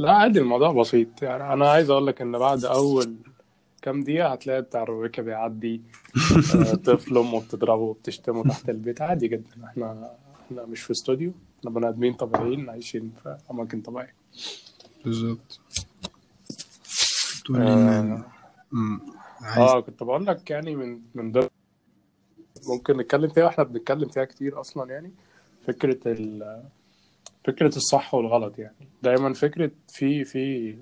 لا عادي الموضوع بسيط. يعني أنا عايز أقول لك إن بعد أول كام دقيقة هتلاقي بتاع الرويكا بيعدي آه، طفل أمه بتضربه وبتشتمه تحت البيت. عادي جدا. إحنا إحنا مش في استوديو. إحنا بني آدمين طبيعيين عايشين في أماكن طبيعية. بالظبط. تقول لي آه. إن- أمم، عايز آه، كنت بقول لك يعني من من ضمن ممكن نتكلم فيها وإحنا بنتكلم فيها كتير أصلا يعني. فكرة ال... فكرة الصح والغلط يعني. دايما فكرة في في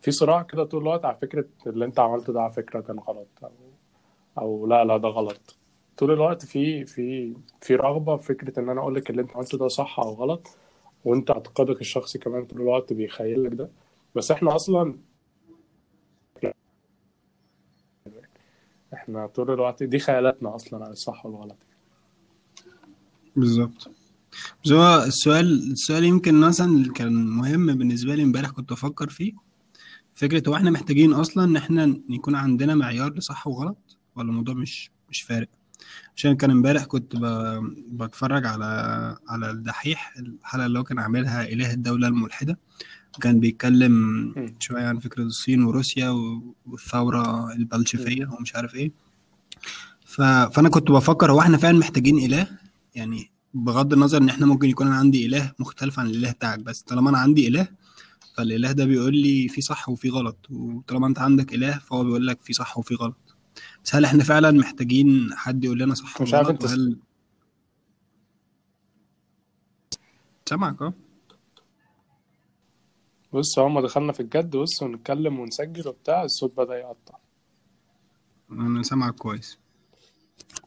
في صراع كده طول الوقت على فكرة اللي انت عملته ده على فكرة كان غلط أو أو لا لا ده غلط. طول الوقت في في في رغبة في فكرة إن أنا أقول لك اللي أنت عملته ده صح أو غلط وأنت اعتقادك الشخصي كمان طول الوقت بيخيل لك ده. بس إحنا أصلا إحنا طول الوقت دي خيالاتنا أصلا عن الصح والغلط. بالظبط. بس هو السؤال السؤال يمكن مثلا اللي كان مهم بالنسبة لي امبارح كنت بفكر فيه فكرة هو إحنا محتاجين أصلا إن إحنا يكون عندنا معيار لصح وغلط ولا الموضوع مش مش فارق؟ عشان كان امبارح كنت ب... بتفرج على على الدحيح الحلقة اللي هو كان عاملها إله الدولة الملحدة. كان بيتكلم. شوية عن فكرة الصين وروسيا والثورة البلشفية ومش عارف إيه. ف... فأنا كنت بفكر هو إحنا فعلا محتاجين إله؟ يعني بغض النظر إن إحنا ممكن يكون أنا عندي إله مختلف عن الإله بتاعك بس طالما أنا عندي إله فالإله ده بيقول لي في صح وفي غلط وطالما أنت عندك إله فهو بيقول لك في صح وفي غلط. بس هل إحنا فعلا محتاجين حد يقول لنا صح مش عارف أنت وهل سامعك آه بص هما دخلنا في الجد بص ونتكلم ونسجل وبتاع الصوت بدأ يقطع. أنا سامعك كويس.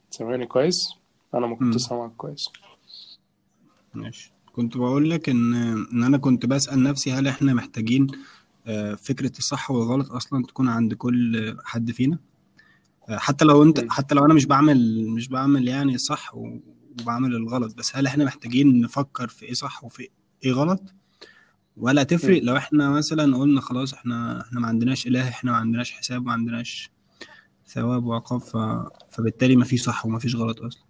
سامعني كويس؟ أنا ما كنت سامعك كويس. ماشي كنت بقول لك ان إن أنا كنت بسأل نفسي هل إحنا محتاجين آه، فكرة الصح والغلط أصلا تكون عند كل حد فينا آه، حتى لو انت مم. حتى لو أنا مش بعمل مش بعمل يعني و- وبعمل الغلط بس هل إحنا محتاجين نفكر في إيه صح وفي إيه غلط ولا تفرق مم. لو إحنا مثلا قلنا خلاص إحنا إحنا ما عندناش إله إحنا ما عندناش حساب ما عندناش ثواب وعقاب ف... فبالتالي ما فيش صح وما فيش غلط أصلا.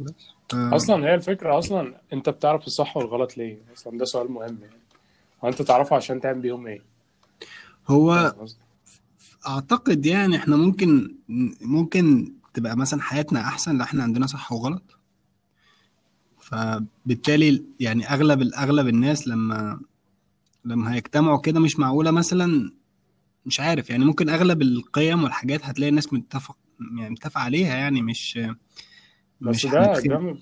بس. آه، أصلا هي الفكرة أصلا أنت بتعرف الصح والغلط ليه؟ أصلا ده سؤال مهم يعني. وانت تعرفه عشان تعمل بيهم إيه؟ هو أعتقد يعني إحنا ممكن ممكن تبقى مثلا حياتنا أحسن لو إحنا عندنا صح وغلط. فبالتالي يعني أغلب الاغلب الناس لما لما هيجتمعوا كده مش معقولة مثلا مش عارف. يعني ممكن أغلب القيم والحاجات هتلاقي الناس متفق يعني متفق عليها يعني مش بس ده ده.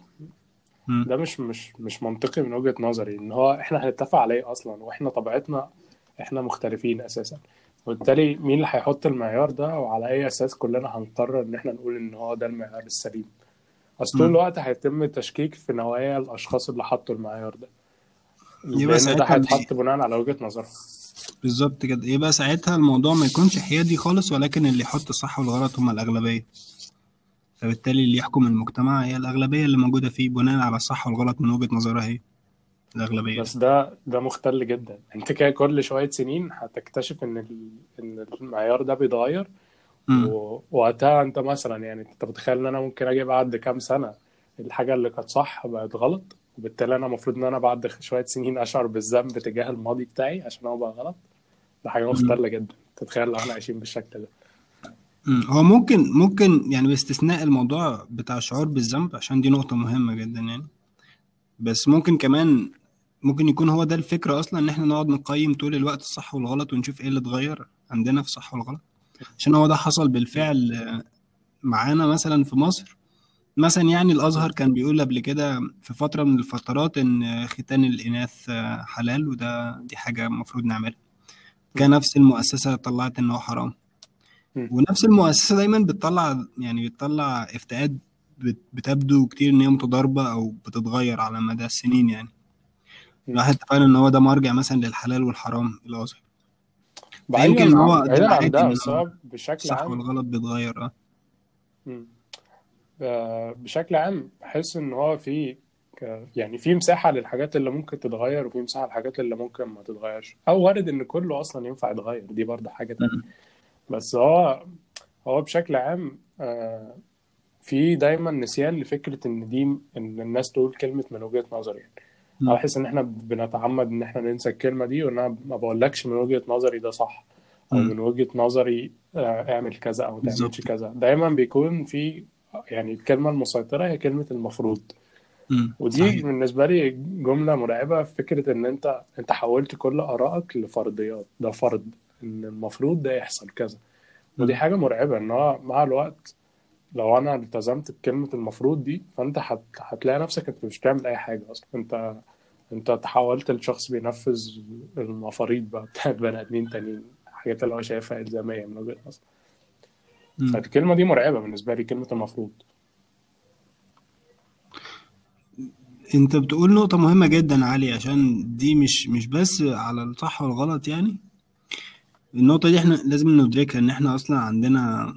ده مش مش مش منطقي من وجهة نظري إن هو إحنا هنتفق عليه أصلا وإحنا طبيعتنا إحنا مختلفين أساسا. وبالتالي مين اللي هيحط المعيار ده وعلى أي أساس كلنا هنقرر إن إحنا نقول إن هو ده المعيار السليم. أصل طول. الوقت هيتم التشكيك في نوايا الأشخاص اللي حطوا المعيار ده. يبقى ده هيتحط بناء على وجهة نظرهم. بالظبط كده. يبقى ساعتها الموضوع ما يكونش حيادي خالص ولكن اللي يحط الصح والغلط هم الأغلبية. فبالتالي اللي يحكم المجتمع هي الأغلبية اللي موجودة فيه بناء على الصح والغلط من وجهة نظرها هي الأغلبية. بس ده ده مختل جدا. أنت كده كل شوية سنين هتكتشف إن ال- إن المعيار ده بيتغير. ووقتها أنت مثلا يعني أنت متخيل إن أنا ممكن أجي بعد كام سنة الحاجة اللي كانت صح بقت غلط؟ وبالتالي أنا المفروض إن أنا بعد شوية سنين أشعر بالذنب تجاه الماضي بتاعي عشان هو بقى غلط؟ ده حاجة مختلة جدا. تتخيل لو إحنا عايشين بالشكل ده. هو ممكن ممكن يعني باستثناء الموضوع بتاع الشعور بالذنب عشان دي نقطة مهمة جدا يعني. بس ممكن كمان ممكن يكون هو ده الفكرة أصلا إن إحنا نقعد نقيم طول الوقت الصح والغلط ونشوف إيه اللي اتغير عندنا في الصح والغلط. عشان هو ده حصل بالفعل معانا مثلا في مصر. مثلا يعني الأزهر كان بيقول قبل كده في فترة من الفترات إن ختان الإناث حلال وده دي حاجة المفروض نعملها. كان نفس المؤسسة طلعت إن هو حرام. ونفس المؤسسة دايما بتطلع يعني بتطلع افتاءات بت- بتبدو كتير إن هي متضاربة أو بتتغير على مدى السنين يعني. الواحد اتفقنا إن هو ده مرجع مثلا للحلال والحرام الأزهر بعيدا فيمكن عن هو ده عن بشكل الصح عام. والغلط بيتغير آه. بشكل عام بحس إن هو في يعني في مساحة للحاجات اللي ممكن تتغير وفي مساحة للحاجات اللي ممكن ما تتغيرش. أو وارد إن كله أصلا ينفع يتغير دي برضه حاجة تانية. بس هو هو بشكل عام آه، في دايما نسيان لفكرة إن دي إن الناس تقول كلمة من وجهة نظري يعني. أنا بحس إن إحنا بنتعمد إن إحنا ننسى الكلمة دي وان أنا ما بقولكش من وجهة نظري ده صح. أو. من وجهة نظري آه، اعمل كذا أو ما تعملش كذا. دايما بيكون في يعني الكلمة المسيطرة هي كلمة المفروض. ودي صحيح. بالنسبة لي جملة مرعبة في فكرة إن أنت أنت حولت كل آرائك لفرضيات. ده فرض. إن المفروض ده يحصل كذا ودي. حاجة مرعبة إن هو مع الوقت لو أنا التزمت بكلمة المفروض دي فأنت هت... هتلاقي نفسك أنت مش بتعمل أي حاجة أصلا أنت أنت تحولت لشخص بينفذ المفاريض بقى بتاعت بني آدمين تانيين الحاجات اللي هو شايفها إلزامية من وجهة نظره مم. فالكلمة دي مرعبة بالنسبة لي كلمة المفروض أنت بتقول نقطة مهمة جدا علي عشان دي مش مش بس على الصح والغلط يعني النقطة دي إحنا لازم ندركها إن إحنا أصلا عندنا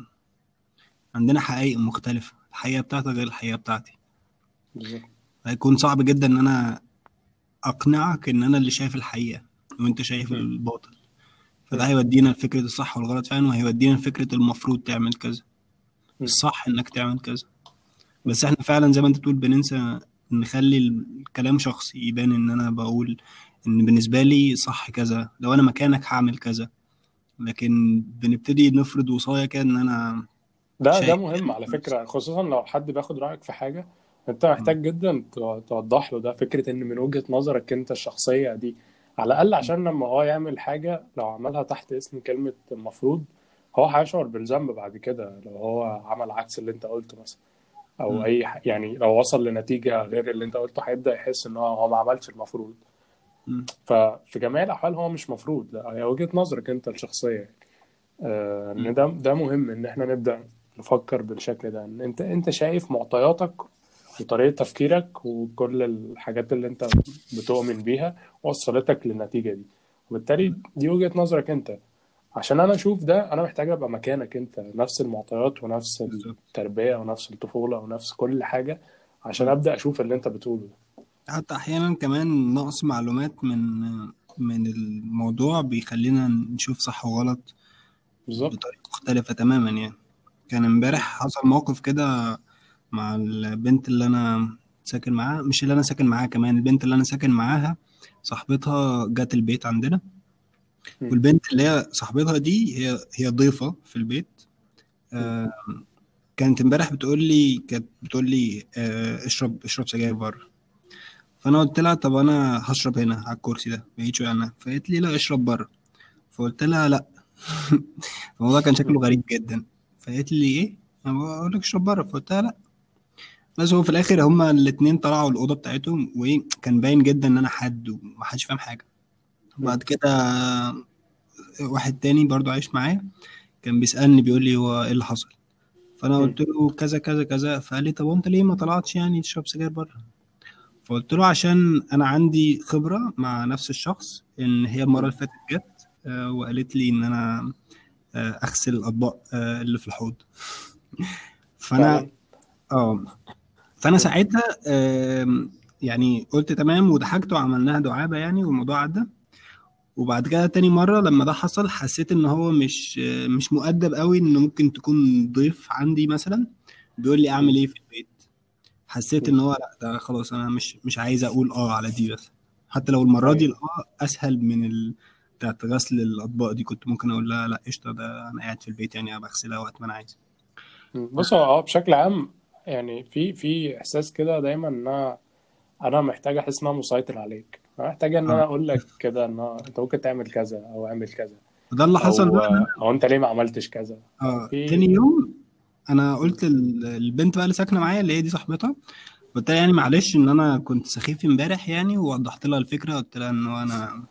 عندنا حقائق مختلفة الحقيقة بتاعتك غير الحقيقة بتاعتي بالظبط هيكون صعب جدا إن أنا أقنعك إن أنا اللي شايف الحقيقة وأنت شايف م. الباطل فده. هيودينا لفكرة الصح والغلط فعلا وهيودينا لفكرة المفروض تعمل كذا. الصح إنك تعمل كذا. بس إحنا فعلا زي ما أنت بتقول بننسى نخلي الكلام شخصي يبان إن أنا بقول إن بالنسبة لي صح كذا لو أنا مكانك هعمل كذا لكن بنبتدي نفرض وصايا كده إن أنا ده ده مهم على فكرة خصوصا لو حد بياخد رأيك في حاجة أنت. محتاج جدا تو- توضح له ده فكرة إن من وجهة نظرك أنت الشخصية دي على الأقل عشان لما هو يعمل حاجة لو عملها تحت اسم كلمة المفروض هو هيشعر بالذنب بعد كده لو هو عمل عكس اللي أنت قلته مثلا أو م. أي يعني لو وصل لنتيجة غير اللي أنت قلته هيبدأ يحس إن هو هو ما عملش المفروض. ففي جميع الأحوال هو مش مفروض لا هي وجهة نظرك أنت الشخصية يعني. آه، إن. ده ده مهم إن إحنا نبدأ نفكر بالشكل ده إن أنت أنت شايف معطياتك وطريقة تفكيرك وكل الحاجات اللي أنت بتؤمن بيها وصلتك للنتيجة دي وبالتالي دي وجهة نظرك أنت عشان أنا أشوف ده أنا محتاج أبقى مكانك أنت نفس المعطيات ونفس التربية ونفس الطفولة ونفس كل حاجة عشان. أبدأ أشوف اللي أنت بتقوله ده حتى أحيانا كمان نقص معلومات من من الموضوع بيخلينا نشوف صح وغلط بالظبط. بطريقة مختلفة تماما يعني. كان امبارح حصل موقف كده مع البنت اللي أنا ساكن معاها مش اللي أنا ساكن معاها كمان البنت اللي أنا ساكن معاها صاحبتها جت البيت عندنا. والبنت اللي هي صاحبتها دي هي هي ضيفة في البيت. آه كانت امبارح بتقول لي كانت بتقول لي آه اشرب اشرب سجاير بره. فانا قلت لها طب أنا هشرب هنا على الكرسي ده. بعيد شوية عنها فقالت لي لا اشرب بره. فقلت لها لا. الموضوع كان شكله غريب جدا. فقالت لي إيه؟ أنا بقول لك اشرب بره. فقلت لها لا. بس هو في الآخر هما الاتنين طلعوا الأوضة بتاعتهم وكان باين جدا إن أنا حد ومحدش فاهم حاجة. بعد كده واحد تاني برضو عايش معايا كان بيسألني بيقول لي هو إيه اللي حصل؟ فأنا. قلت له كذا كذا كذا. فقال لي طب وأنت ليه ما طلعتش يعني تشرب سجاير بره؟ فقلت له عشان أنا عندي خبرة مع نفس الشخص إن هي المرة. اللي فاتت جت آه، وقالت لي إن أنا آه، أغسل الأطباق آه، اللي في الحوض فأنا آه فأنا. ساعتها يعني قلت تمام وضحكت وعملناها دعابة يعني والموضوع عدى وبعد كده تاني مرة لما ده حصل حسيت إن هو مش مش مؤدب قوي انه ممكن تكون ضيف عندي مثلا بيقول لي أعمل. إيه في البيت حسيت. إن هو لأ ده خلاص أنا مش مش عايز أقول آه على دي بس. حتى لو المرة دي أيوه. الآه أسهل من ال... بتاعت غسل الأطباق دي كنت ممكن أقول لها لأ قشطة ده أنا قاعد في البيت يعني بغسلها وقت ما أنا عايز. بص آه بشكل عام يعني في في إحساس كده دايما إن أنا أنا محتاج أحس إن أنا مسيطر عليك. أنا محتاج إن أنا آه. أقول لك كده إن أنت ممكن تعمل كذا أو أعمل كذا. وده اللي حصل بقى أو أنت ليه ما عملتش كذا؟ آه تاني يوم أنا قلت ال- البنت بقى اللي ساكنة معايا اللي هي دي صاحبتها قلت لها يعني معلش إن أنا كنت سخيف إمبارح يعني ووضحت لها الفكرة قلت لها إن أنا.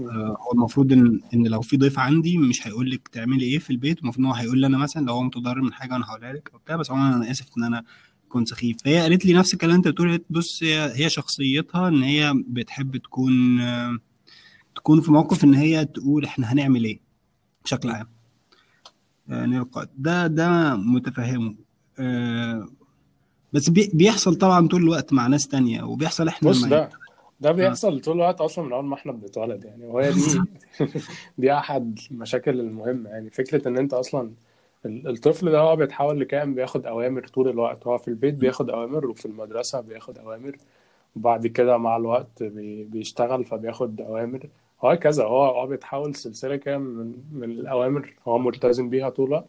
آه، هو المفروض ان إن لو في ضيف عندي مش هيقول لك تعملي إيه في البيت المفروض إن هو هيقول لي أنا مثلا لو هو متضرر من حاجة أنا هقولها لك وبتاع بس عموما أنا آسف إن أنا كنت سخيف فهي قالت لي نفس الكلام أنت بتقوله قالت بص هي هي شخصيتها إن هي بتحب تكون آه، تكون في موقف إن هي تقول إحنا هنعمل إيه بشكل. عام يعني الق- ده ده متفهمه. آه، بس بي- بيحصل طبعا طول الوقت مع ناس تانية وبيحصل إحنا بص ده ده آه. بيحصل طول الوقت أصلا من أول ما إحنا بنتولد يعني. وهي دي دي أحد المشاكل المهمة يعني. فكرة إن أنت أصلا ال- الطفل ده هو بيتحول لكائن بياخد أوامر طول الوقت. هو في البيت بياخد أوامر وفي المدرسة بياخد أوامر. وبعد كده مع الوقت بي- بيشتغل فبياخد أوامر. وهكذا هو هو بيتحول سلسلة كده من من الأوامر هو ملتزم بيها طول الوقت.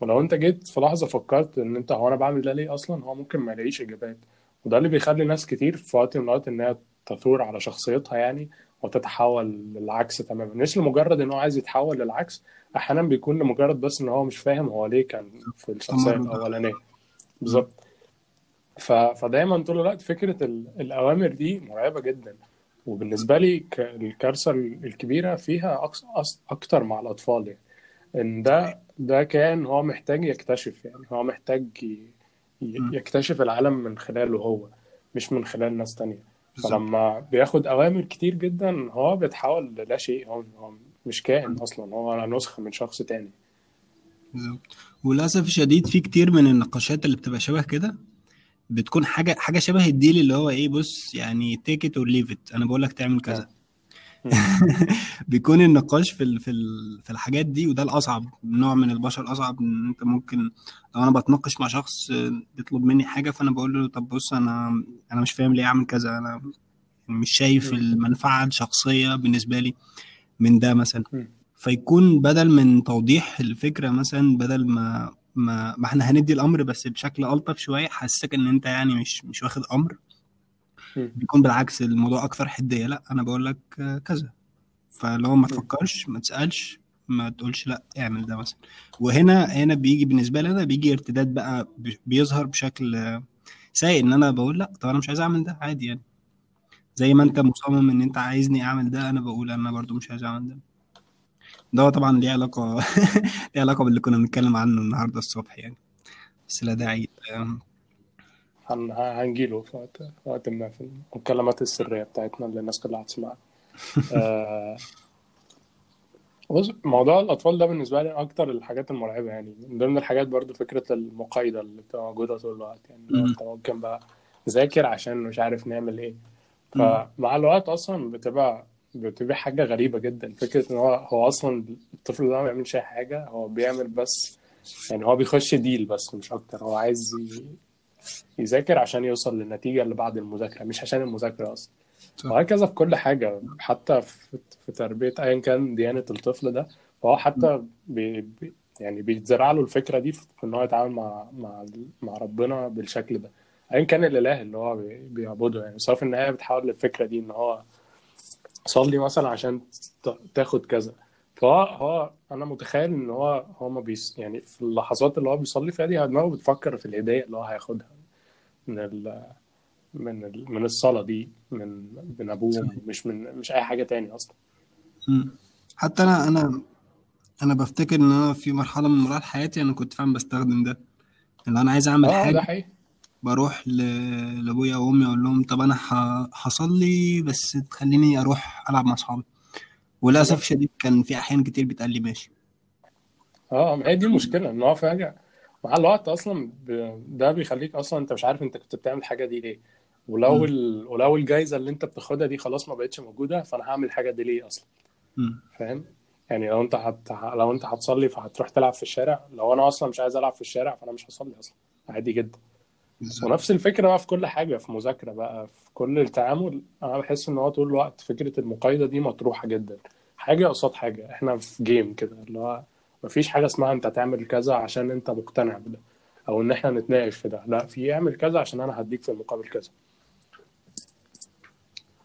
ولو أنت جيت في لحظة فكرت إن أنت هو أنا بعمل ده ليه أصلا؟ هو ممكن ما يلاقيش إجابات. وده اللي بيخلي ناس كتير في وقت من الأوقات إنها تثور على شخصيتها يعني وتتحول للعكس تماما. مش لمجرد إن هو عايز يتحول للعكس أحيانا بيكون لمجرد بس إن هو مش فاهم هو ليه كان في الأولانية. مم. بالظبط. ف... فدايما طول الوقت فكرة ال... الأوامر دي مرعبة جدا. وبالنسبة لي ك... الكارثة الكبيرة فيها أكتر مع الأطفال يعني. إن ده ده كان هو محتاج يكتشف يعني. هو محتاج. يكتشف العالم من خلاله هو مش من خلال ناس تانية. فلما بياخد أوامر كتير جدا هو بيتحول للا شيء. هو مش كائن أصلا. هو نسخة من شخص تاني. بالظبط. وللأسف الشديد في كتير من النقاشات اللي بتبقى شبه كده. بتكون حاجة حاجة شبه ال deal اللي هو إيه بص يعني take it or leave it أنا بقول لك تعمل كذا. بيكون النقاش في ال- في ال- في الحاجات دي وده الأصعب نوع من البشر الاصعب إن أنت ممكن لو أنا بتناقش مع شخص بيطلب مني حاجة فأنا بقول له طب بص أنا أنا مش فاهم ليه أعمل كذا أنا مش شايف. المنفعة الشخصية بالنسبة لي من ده مثلا. فيكون بدل من توضيح الفكرة مثلا بدل ما ما, ما إحنا هندي الأمر بس بشكل ألطف شوية حاسسك إن أنت يعني مش مش واخد أمر. بيكون بالعكس الموضوع أكثر حدية لأ أنا بقول لك كذا فلو ما. تفكرش ما تسألش ما تقولش لأ اعمل ده مثلا وهنا هنا بيجي بالنسبة لي أنا بيجي ارتداد بقى بي- بيظهر بشكل سيء إن أنا بقول لأ طب أنا مش عايز أعمل ده عادي يعني زي ما أنت مم. مصمم إن أنت عايزني أعمل ده أنا بقول أنا برضو مش عايز أعمل ده ده طبعا ليه علاقة ليه علاقة باللي كنا بنتكلم عنه النهارده الصبح يعني. بس لا داعي. هن... هنجيله في وقت وقت ما في المكالمات السرية بتاعتنا اللي الناس كلها هتسمعها. آه، بص موضوع الأطفال ده بالنسبة لي أكتر الحاجات المرعبة يعني. من ضمن الحاجات برضو فكرة المقايضة اللي بتبقى موجودة طول الوقت يعني. أنت ممكن بقى نذاكر عشان مش عارف نعمل إيه. فمع الوقت أصلا بتبقى بتبقى حاجة غريبة جدا. فكرة إن هو هو أصلا الطفل ده ما بيعملش أي حاجة هو بيعمل بس يعني هو بيخش ديل بس مش أكتر. هو عايز يذاكر عشان يوصل للنتيجة اللي بعد المذاكرة مش عشان المذاكرة أصلا. صح. وهكذا في كل حاجة حتى في تربية أيا كان ديانة الطفل ده فهو حتى بي بي- يعني بيتزرع له الفكرة دي في إن هو يتعامل مع مع مع ربنا بالشكل ده. أيا كان الإله اللي هو بي- بيعبده. يعني سواء في النهاية بتحول للفكرة دي إن هو صلي مثلا عشان تاخد كذا. فهو هو أنا متخيل إن هو هو ما بيس يعني في اللحظات اللي هو بيصلي فيها دي دماغه بتفكر في الهدية اللي هو هياخدها من ال من ال من الصلاة دي من من أبوه صح مش من مش أي حاجة تاني أصلا. مم. حتى أنا أنا أنا بفتكر إن أنا في مرحلة من مراحل حياتي أنا كنت فعلا بستخدم ده. اللي أنا عايز أعمل ده حاجة حقيقي. بروح ل- لأبويا وأمي أقول لهم طب أنا ه- هصلي بس تخليني أروح ألعب مع أصحابي. وللأسف الشديد كان في أحيان كتير بيتقال لي ماشي. آه ما هي دي المشكلة إن هو فجأة مع الوقت أصلا ب... ده بيخليك أصلا أنت مش عارف أنت كنت بتعمل الحاجة دي ليه. ولو. ال... ولو الجايزة اللي أنت بتاخدها دي خلاص ما بقتش موجودة فأنا هعمل الحاجة دي ليه أصلا. فاهم؟ يعني لو أنت هت... لو أنت هتصلي فهتروح تلعب في الشارع. لو أنا أصلا مش عايز ألعب في الشارع فأنا مش هصلي أصلا. عادي جدا. بالظبط. ونفس الفكرة بقى في كل حاجة في مذاكرة بقى في كل التعامل. أنا بحس إن هو طول الوقت فكرة المقايضة دي مطروحة جدا. حاجة قصاد حاجة. إحنا في جيم كده اللي هو مفيش حاجة اسمها أنت تعمل كذا عشان أنت مقتنع بده أو إن إحنا نتناقش في ده. لا في اعمل كذا عشان أنا هديك في المقابل كذا.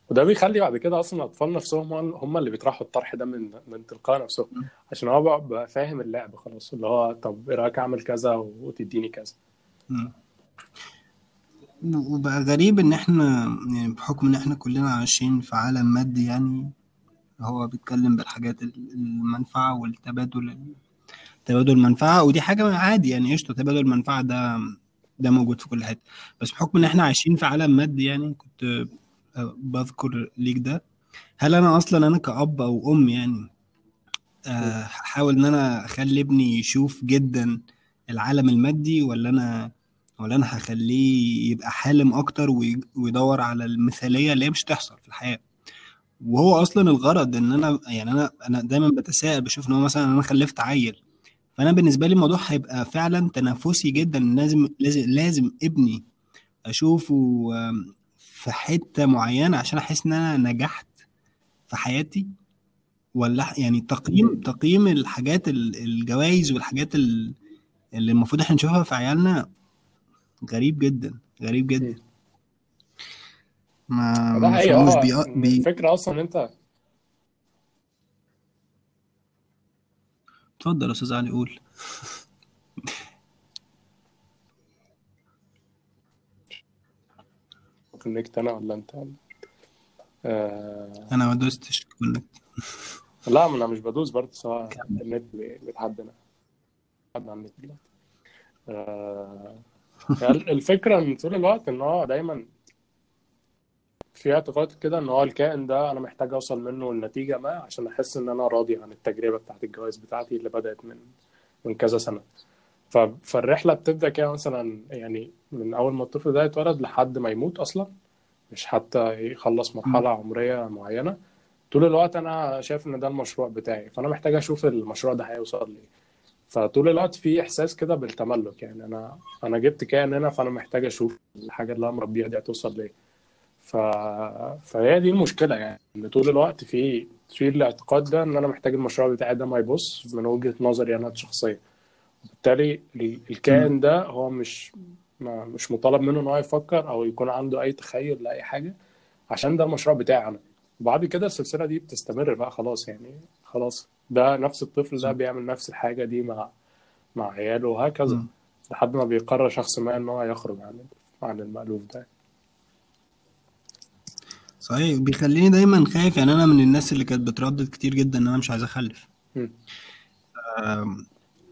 وده بيخلي بعد كده أصلا الأطفال نفسهم هم اللي بيطرحوا الطرح ده من من تلقاء نفسهم. عشان هو بقى, فاهم اللعب خلاص. اللي هو طب إيه رأيك أعمل كذا وتديني كذا. وبقى غريب إن إحنا يعني بحكم إن إحنا كلنا عايشين في عالم مادي يعني هو بيتكلم بالحاجات ال- المنفعة والتبادل تبادل المنفعة ودي حاجة عادي يعني قشطة تبادل المنفعة ده ده موجود في كل حتة. بس بحكم إن إحنا عايشين في عالم مادي يعني كنت آه، بذكر ليك ده. هل أنا أصلا أنا كأب أو أم يعني آه، هحاول إن أنا أخلي ابني يشوف جدا العالم المادي ولا أنا ولا أنا هخليه يبقى حالم أكتر وي- ويدور على المثالية اللي هي مش تحصل في الحياة. وهو أصلا الغرض إن أنا يعني أنا أنا دايما بتساءل بشوف إن هو مثلا أنا خلفت عيل. فأنا بالنسبة لي الموضوع هيبقى فعلا تنافسي جدا. لازم لازم لازم ابني أشوفه في حتة معينة عشان أحس إن أنا نجحت في حياتي. ولا يعني تقييم تقييم الحاجات الجوائز والحاجات اللي المفروض إحنا نشوفها في عيالنا غريب جدا غريب جدا. ما ده حقيقي. فهموش آه بي... بي... الفكرة أصلا أنت اتفضل يا أستاذ علي قول. connect أنا ولا أنت؟ آه... أنا ما دوستش connect. لا ما أنا مش بدوس برضه سواء النت بيتحدنا. حد على النت دلوقتي. آه... يعني الفكرة إن طول الوقت إن هو دايما في اعتقاد كده إن هو الكائن ده أنا محتاج أوصل منه لنتيجة ما عشان أحس إن أنا راضي عن التجربة بتاعت الجواز بتاعتي اللي بدأت من من كذا سنة. ف... فالرحلة بتبدأ كده مثلا يعني من أول ما الطفل ده يتولد لحد ما يموت أصلا مش حتى يخلص مرحلة عمرية معينة. طول الوقت أنا شايف إن ده المشروع بتاعي فأنا محتاج أشوف المشروع ده هيوصل لي فطول الوقت في إحساس كده بالتملك يعني أنا أنا جبت كائن هنا فأنا محتاج أشوف الحاجة اللي أنا مربيها دي هتوصل ليه ف... فهي دي المشكلة يعني إن طول الوقت في في الاعتقاد ده إن أنا محتاج المشروع بتاعي ده ما يبص من وجهة نظري أنا الشخصية وبالتالي ال- الكائن ده هو مش ما مش مطالب منه إن هو يفكر أو يكون عنده أي تخيل لأي حاجة عشان ده المشروع بتاعي أنا. وبعد كده السلسلة دي بتستمر بقى خلاص يعني خلاص. ده نفس الطفل ده بيعمل نفس الحاجة دي مع مع عياله وهكذا. لحد ما بيقرر شخص ما إن هو يخرج عن عن المألوف ده. صحيح. بيخليني دايما خايف يعني أنا من الناس اللي كانت بتردد كتير جدا إن أنا مش عايز أخلف.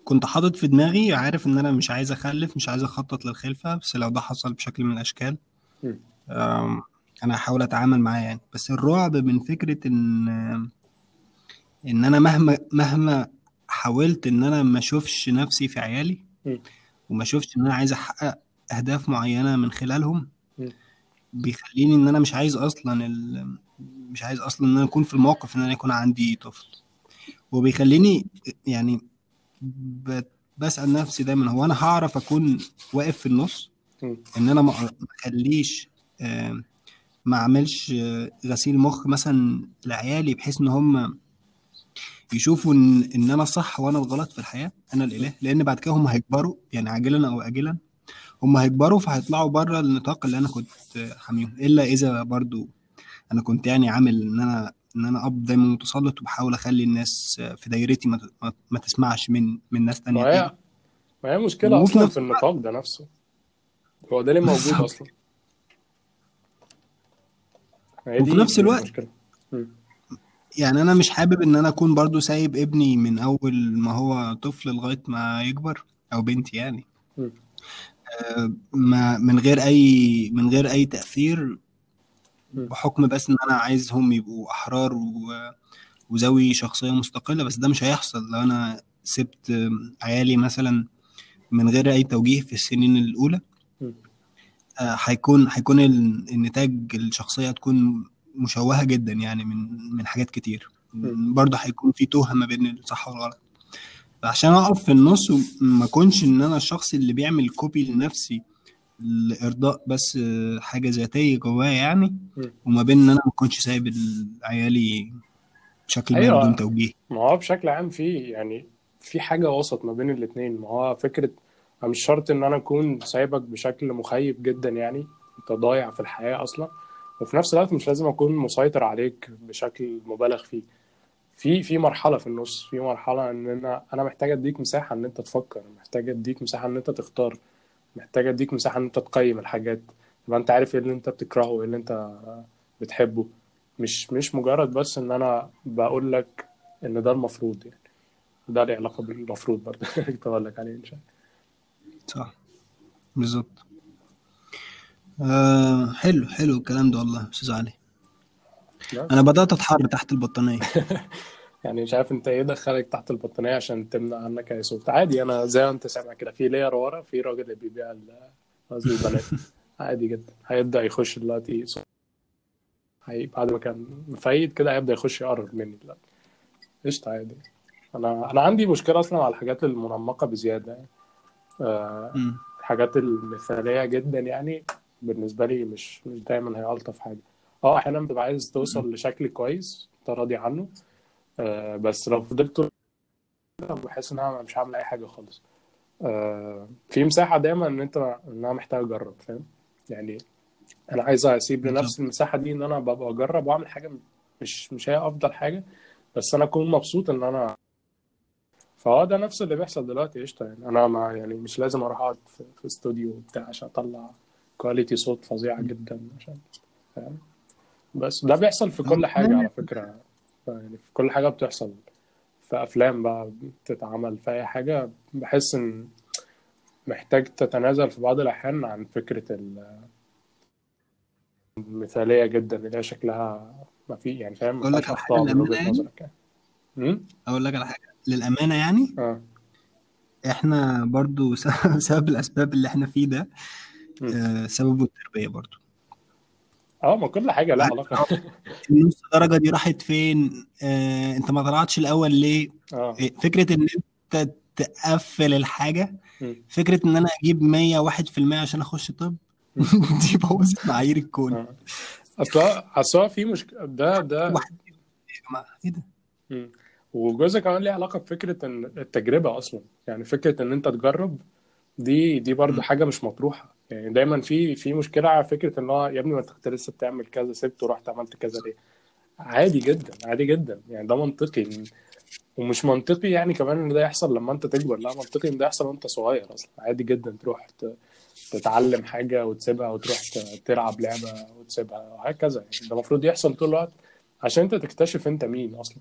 كنت حاطط في دماغي عارف إن أنا مش عايز أخلف مش عايز أخطط للخلفة بس لو ده حصل بشكل من الأشكال. أنا هحاول أتعامل معاه يعني. بس الرعب من فكرة إن إن أنا مهما مهما حاولت إن أنا ما أشوفش نفسي في عيالي. وما أشوفش إن أنا عايز أحقق أهداف معينة من خلالهم. بيخليني إن أنا مش عايز أصلا ال... مش عايز أصلا إن أنا أكون في الموقف إن أنا يكون عندي طفل وبيخليني يعني ب... بسأل نفسي دايما هو أنا هعرف أكون واقف في النص. إن أنا ما أخليش ما أعملش آه، غسيل مخ مثلا لعيالي بحيث إن هم يشوفوا ان إن أنا صح وأنا الغلط في الحياة أنا الإله لأن بعد كده هم هيكبروا يعني عاجلا أو اجلا هم هيكبروا فهيطلعوا بره النطاق اللي أنا كنت حاميهم. إلا إذا برضو أنا كنت يعني عامل إن أنا إن أنا أب دايما متسلط وبحاول أخلي الناس في دايرتي ما, ما, تسمعش من من ناس تانية. ما هي ما هي أصلا نفس في النطاق ده نفسه. هو ده اللي موجود هي وفي نفس الوقت. يعني أنا مش حابب إن أنا أكون برضو سايب ابني من أول ما هو طفل لغاية ما يكبر أو بنتي يعني. آه، ما من غير أي من غير أي تأثير. بحكم بس إن أنا عايزهم يبقوا أحرار و- وذوي شخصية مستقلة بس ده مش هيحصل لو أنا سبت عيالي مثلا من غير أي توجيه في السنين الأولى مم. آه، هيكون هيكون ال- النتاج الشخصية هتكون مشوهة جدا يعني من من حاجات كتير. برضه هيكون في توه ما بين الصح والغلط. عشان أقف في النص وما اكونش إن أنا الشخص اللي بيعمل كوبي لنفسي لإرضاء بس حاجة ذاتية جوايا يعني. وما بين إن أنا ما اكونش سايب ال- عيالي بشكل ما بدون توجيه. ما هو بشكل عام في يعني في حاجة وسط ما بين الاتنين. ما هو أنا مش شرط إن أنا أكون سايبك بشكل مخيب جدا يعني أنت ضايع في الحياة أصلا. وفي نفس الوقت مش لازم أكون مسيطر عليك بشكل مبالغ فيه. في في مرحلة في النص في مرحلة إن أنا أنا محتاج أديك مساحة إن أنت تفكر محتاج أديك مساحة إن أنت تختار محتاج أديك مساحة إن أنت تقيم الحاجات يبقى أنت عارف إيه اللي أنت بتكرهه وإيه اللي أنت بتحبه. مش مش مجرد بس إن أنا بقول لك إن ده المفروض يعني. ده له علاقة بالمفروض برضه؟ أقول لك عليه إن شاء صح. بالظبط. آه حلو حلو الكلام ده والله أستاذ علي. الله أنا بدأت اتحر تحت البطانية. يعني مش عارف أنت إيه دخلك تحت البطانية عشان تمنع عنك أي صوت. عادي أنا زي ما أنت سامع كده في لير ورا في راجل اللي بيبيع قصدي البنات. عادي جدا. هيبدأ يخش دلوقتي صوت. هي بعد ما كان مفيد كده هيبدأ يخش يقرب مني دلوقتي. قشطة عادي. أنا أنا عندي مشكلة أصلا على الحاجات المنمقة بزيادة يعني. آه،. الحاجات المثالية جدا يعني. بالنسبة لي مش مش دايما هي الطف حاجة. آه أحيانا بتبقى عايز توصل لشكل كويس أنت راضي عنه. آه بس لو فضلت بحس إن أنا مش هعمل أي حاجة خالص. آه في مساحة دايما إن أنت إن أنا محتاج أجرب فاهم؟ يعني أنا عايز أسيب لنفسي المساحة دي إن أنا ببقى أجرب وأعمل حاجة مش مش هي أفضل حاجة بس أنا أكون مبسوط إن أنا فهو ده نفس اللي بيحصل دلوقتي. قشطة يعني. أنا ما يعني مش لازم أروح أقعد في, في استوديو بتاع عشان أطلع كواليتي صوت فظيعه جدا عشان فاهم؟ بس ده بيحصل في كل حاجة على فكرة. يعني في كل حاجة بتحصل. في أفلام بقى بتتعمل في أي حاجة بحس إن محتاج تتنازل في بعض الأحيان عن فكرة ال- المثالية جدا اللي هي شكلها ما في يعني فاهم؟ أقول لك على حاجة للأمانة. يعني. أقول لك على حاجة. للأمانة يعني آه. إحنا برضو سبب سبب الأسباب اللي إحنا فيه ده سببه التربية برضو. آه ما كل حاجة لها علاقة. النص درجة دي راحت فين؟ آه، انت ما طلعتش الأول ليه؟ آه. إيه، فكرة إن أنت تقفل الحاجة مم. فكرة إن أنا أجيب 101% عشان أخش طب. دي بوظت معايير الكون. آه. أصل أصل هو في مشكله ده ده واحد يا جماعة إيه ده. وجزء كمان ليه علاقة بفكرة إن التجربة أصلا؟ يعني فكرة إن أنت تجرب دي دي برضو مم. حاجة مش مطروحة. يعني دايما في في مشكلة على فكرة إن هو يا ابني ما أنت كنت لسه بتعمل كذا سبت ورحت عملت كذا ليه؟ عادي جدا عادي جدا. يعني ده منطقي. ومش منطقي يعني كمان إن ده يحصل لما أنت تكبر لا منطقي إن ده يحصل وأنت صغير أصلا. عادي جدا تروح تتعلم حاجة وتسيبها وتروح تلعب لعبة وتسيبها وهكذا. يعني ده المفروض يحصل طول الوقت عشان أنت تكتشف أنت مين أصلا.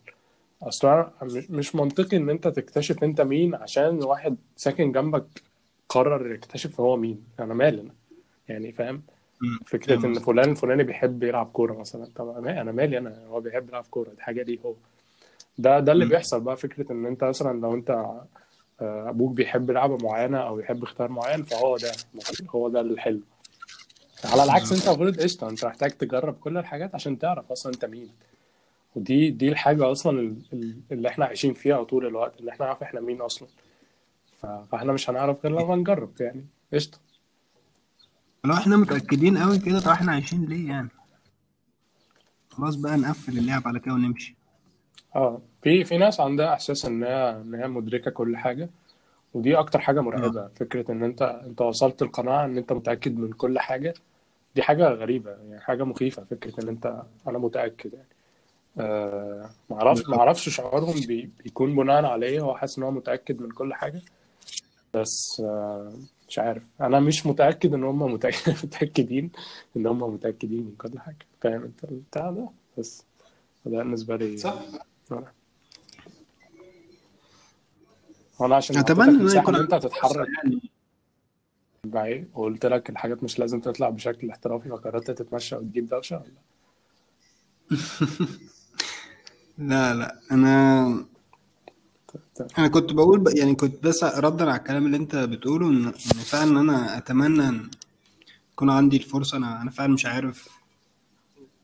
أصلا مش منطقي إن أنت تكتشف أنت مين عشان واحد ساكن جنبك قرر يكتشف هو مين. أنا مالي أنا. يعني فاهم. فكرة إن فلان الفلاني بيحب يلعب كورة مثلا. طب أنا مالي؟ أنا هو بيحب يلعب كورة. دي حاجة ليه هو. ده ده اللي. بيحصل بقى فكرة إن أنت مثلا لو أنت آه، أبوك بيحب لعبة معينة أو يحب اختيار معين فهو ده هو ده الحلو على العكس أنت المفروض قشطة. أنت محتاج تجرب كل الحاجات عشان تعرف أصلا أنت مين. ودي دي الحاجة أصلا ال- ال- اللي إحنا عايشين فيها طول الوقت ان إحنا نعرف إحنا مين أصلا. فاحنا مش هنعرف غير لما نجرب يعني. قشطة. لو إحنا متأكدين قوي كده طب إحنا عايشين ليه يعني؟ خلاص بقى نقفل اللعب على كده ونمشي. آه في في ناس عندها إحساس إن هي إن هي مدركة كل حاجة ودي أكتر حاجة آه. مرعبه فكرة إن أنت أنت وصلت القناعة إن أنت متأكد من كل حاجة دي حاجة غريبة يعني حاجة مخيفة فكرة إن أنت أنا متأكد يعني. آه ما أعرفش ما بالظبط أعرفش شعورهم بي بيكون بناء على إيه هو حاسس إن هو متأكد من كل حاجة بس آه مش عارف. أنا مش متأكد إن هم متأكد متأكدين إن هم متأكدين من كل حاجة. فاهم أنت البتاع ده؟ بس ده بالنسبة لي صح. آه. وأنا عشان أتمنى إن يكون إن أنت تتحرك. يعني. بعيد وقلت لك الحاجات مش لازم تطلع بشكل احترافي فقررت تتمشى وتجيب دوشة ولا؟ لا لا. أنا أنا كنت بقول ب... يعني كنت بس ردا على الكلام اللي أنت بتقوله ان إن فعلا أنا أتمنى إن يكون عندي الفرصة. أنا أنا فعلا مش عارف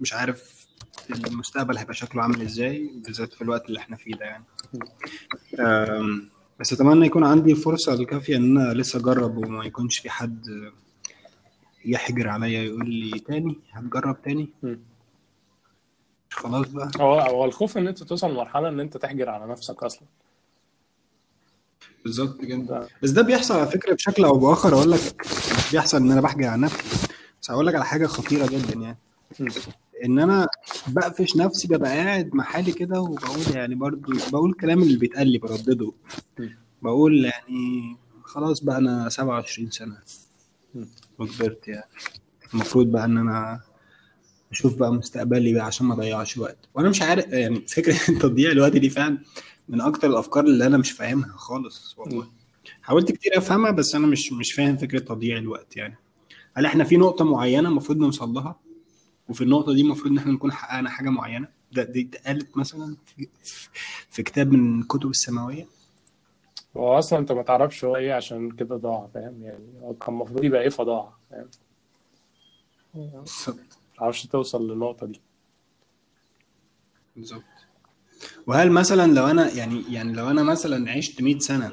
مش عارف المستقبل هيبقى شكله عامل إزاي بالذات في الوقت اللي إحنا فيه ده يعني. أم، بس أتمنى يكون عندي الفرصه الكافية إن أنا لسه أجرب وما يكونش في حد يحجر عليا يقول لي تاني هتجرب تاني. خلاص بقى. هو هو الخوف إن أنت توصل لمرحلة إن أنت تحجر على نفسك أصلا. بالظبط ده. بس ده بيحصل على فكرة بشكل أو بآخر أقول لك بيحصل إن أنا بحجر على نفسي. بس هقول لك على حاجة خطيرة جدا يعني. إن أنا بقفش نفسي ببقى قاعد مع حالي كده وبقول يعني برضو بقول الكلام اللي بيتقال لي بردده. بقول يعني خلاص بقى أنا 27 سنة. وكبرت يعني. المفروض بقى إن أنا أشوف بقى مستقبلي بقى عشان ما أضيعش وقت. وأنا مش عارف يعني فكرة تضييع الوقت دي فعلا من أكتر الأفكار اللي أنا مش فاهمها خالص والله. حاولت كتير أفهمها بس أنا مش مش فاهم فكرة تضييع الوقت يعني. هل إحنا في نقطة معينة المفروض نوصل لها؟ وفي النقطة دي المفروض إن إحنا نكون حققنا حاجة معينة؟ ده دي اتقالت مثلا في, في كتاب من الكتب السماوية؟ هو أصلا أنت ما تعرفش هو إيه عشان كده ضاع فاهم؟ يعني هو كان المفروض يبقى إيه فضاع فاهم؟ بالظبط. تعرفش توصل للنقطة دي. بالظبط. وهل مثلا لو أنا يعني يعني لو أنا مثلا عشت 100 سنة.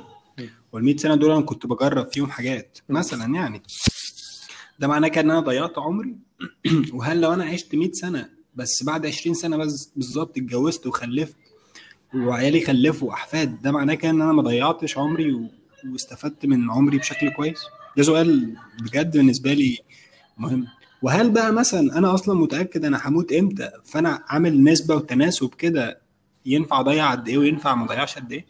وال 100 سنة دول أنا كنت بجرب فيهم حاجات. مثلا يعني ده معناه كده إن أنا ضيعت عمري؟ وهل لو أنا عشت 100 سنة بس بعد 20 سنة بس بالظبط اتجوزت وخلفت وعيالي خلفوا احفاد ده معناه كده إن أنا ما ضيعتش عمري و... واستفدت من عمري بشكل كويس؟ ده سؤال بجد بالنسبة لي مهم. وهل بقى مثلا أنا أصلا متأكد أنا هموت إمتى؟ فأنا عامل نسبة وتناسب كده ينفع أضيع قد إيه وينفع ما أضيعش قد إيه.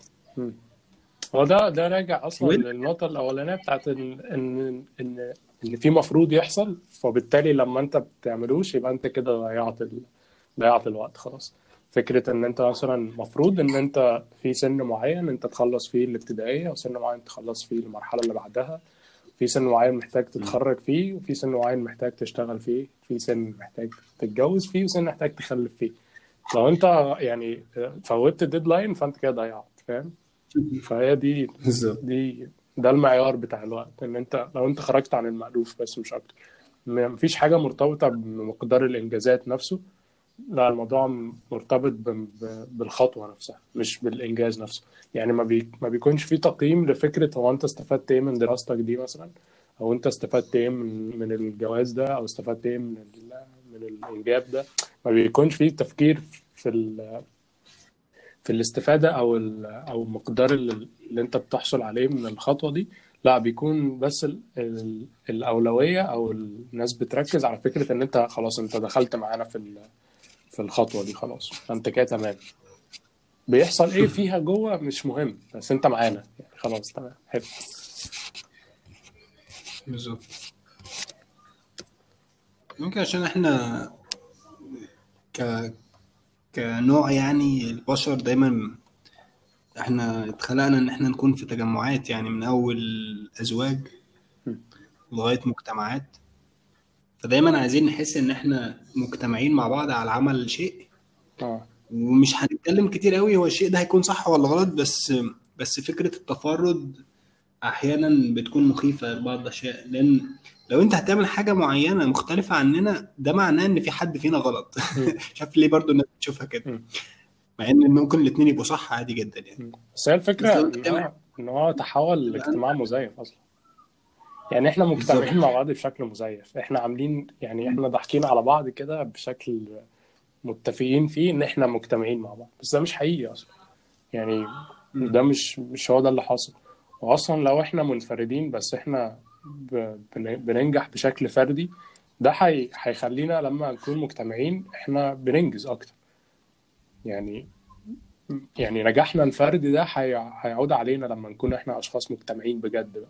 هو ده ده راجع أصلا وين للنقطة الأولانية بتاعت ان ان ان إن في مفروض يحصل فبالتالي لما أنت بتعملوش يبقى أنت كده ضيعت ال... ضيعت الوقت خلاص. فكرة إن أنت مثلا مفروض إن أنت في سن معين أنت تخلص فيه الابتدائية وسن معين تخلص فيه المرحلة اللي بعدها. في سن معين محتاج تتخرج فيه وفي سن معين محتاج تشتغل فيه في سن محتاج تتجوز فيه وسن محتاج تخلف فيه. لو انت يعني فوتت ال deadline فانت كده ضيعت فاهم؟ فهي دي دي ده المعيار بتاع الوقت إن انت لو انت خرجت عن المألوف بس مش أكتر. مفيش حاجة مرتبطة بمقدار الإنجازات نفسه. لا الموضوع مرتبط بالخطوة نفسها مش بالإنجاز نفسه. يعني ما بي ما بيكونش في تقييم لفكرة هو أنت استفدت إيه من دراستك دي مثلا؟ أو أنت استفدت إيه من من الجواز ده؟ أو استفدت إيه من من الإنجاب ده؟ ما بيكونش في تفكير في ال في الاستفادة أو ال- أو مقدار اللي أنت بتحصل عليه من الخطوة دي. لا بيكون بس ال ال الأولوية أو الناس بتركز على فكرة إن أنت خلاص أنت دخلت معانا في في الخطوة دي خلاص. فأنت كده تمام. بيحصل إيه فيها جوه مش مهم بس أنت معانا. يعني خلاص تمام. حلو. بالظبط. ممكن عشان إحنا ك كنوع يعني البشر دايما إحنا اتخلقنا إن إحنا نكون في تجمعات يعني من أول أزواج. لغاية مجتمعات. فدايما عايزين نحس إن إحنا مجتمعين مع بعض على عمل شيء. آه. ومش هنتكلم كتير قوي هو الشيء ده هيكون صح ولا غلط بس بس فكرة التفرد أحيانا بتكون مخيفة لبعض الأشياء. لأن لو أنت هتعمل حاجة معينة مختلفة عننا ده معناه إن في حد فينا غلط. م. شايف ليه برضو الناس بتشوفها كده. مع إن ممكن الاتنين يبقوا صح عادي جدا يعني. بس هي إن بتعمل هو تحول لاجتماع مزيف أصلا. يعني إحنا مجتمعين مع بعض بشكل مزيف. إحنا عاملين يعني إحنا ضاحكين على بعض كده بشكل متفقين فيه ان إحنا مجتمعين مع بعض. بس ده مش حقيقي أصلا. يعني. ده مش مش هو ده اللي حاصل. واصلا لو إحنا منفردين بس إحنا بننجح بشكل فردي ده حي- هيخلينا لما نكون مجتمعين إحنا بننجز أكتر. يعني يعني نجاحنا الفردي ده هي- هيعود علينا لما نكون إحنا أشخاص مجتمعين بجد بقى.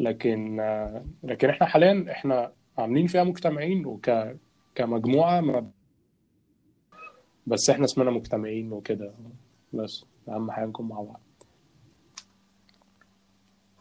لكن آه، لكن إحنا حاليا إحنا عاملين فيها مجتمعين وك كمجموعة ما بس إحنا اسمنا مجتمعين وكده. بس أهم حاجة نكون مع بعض.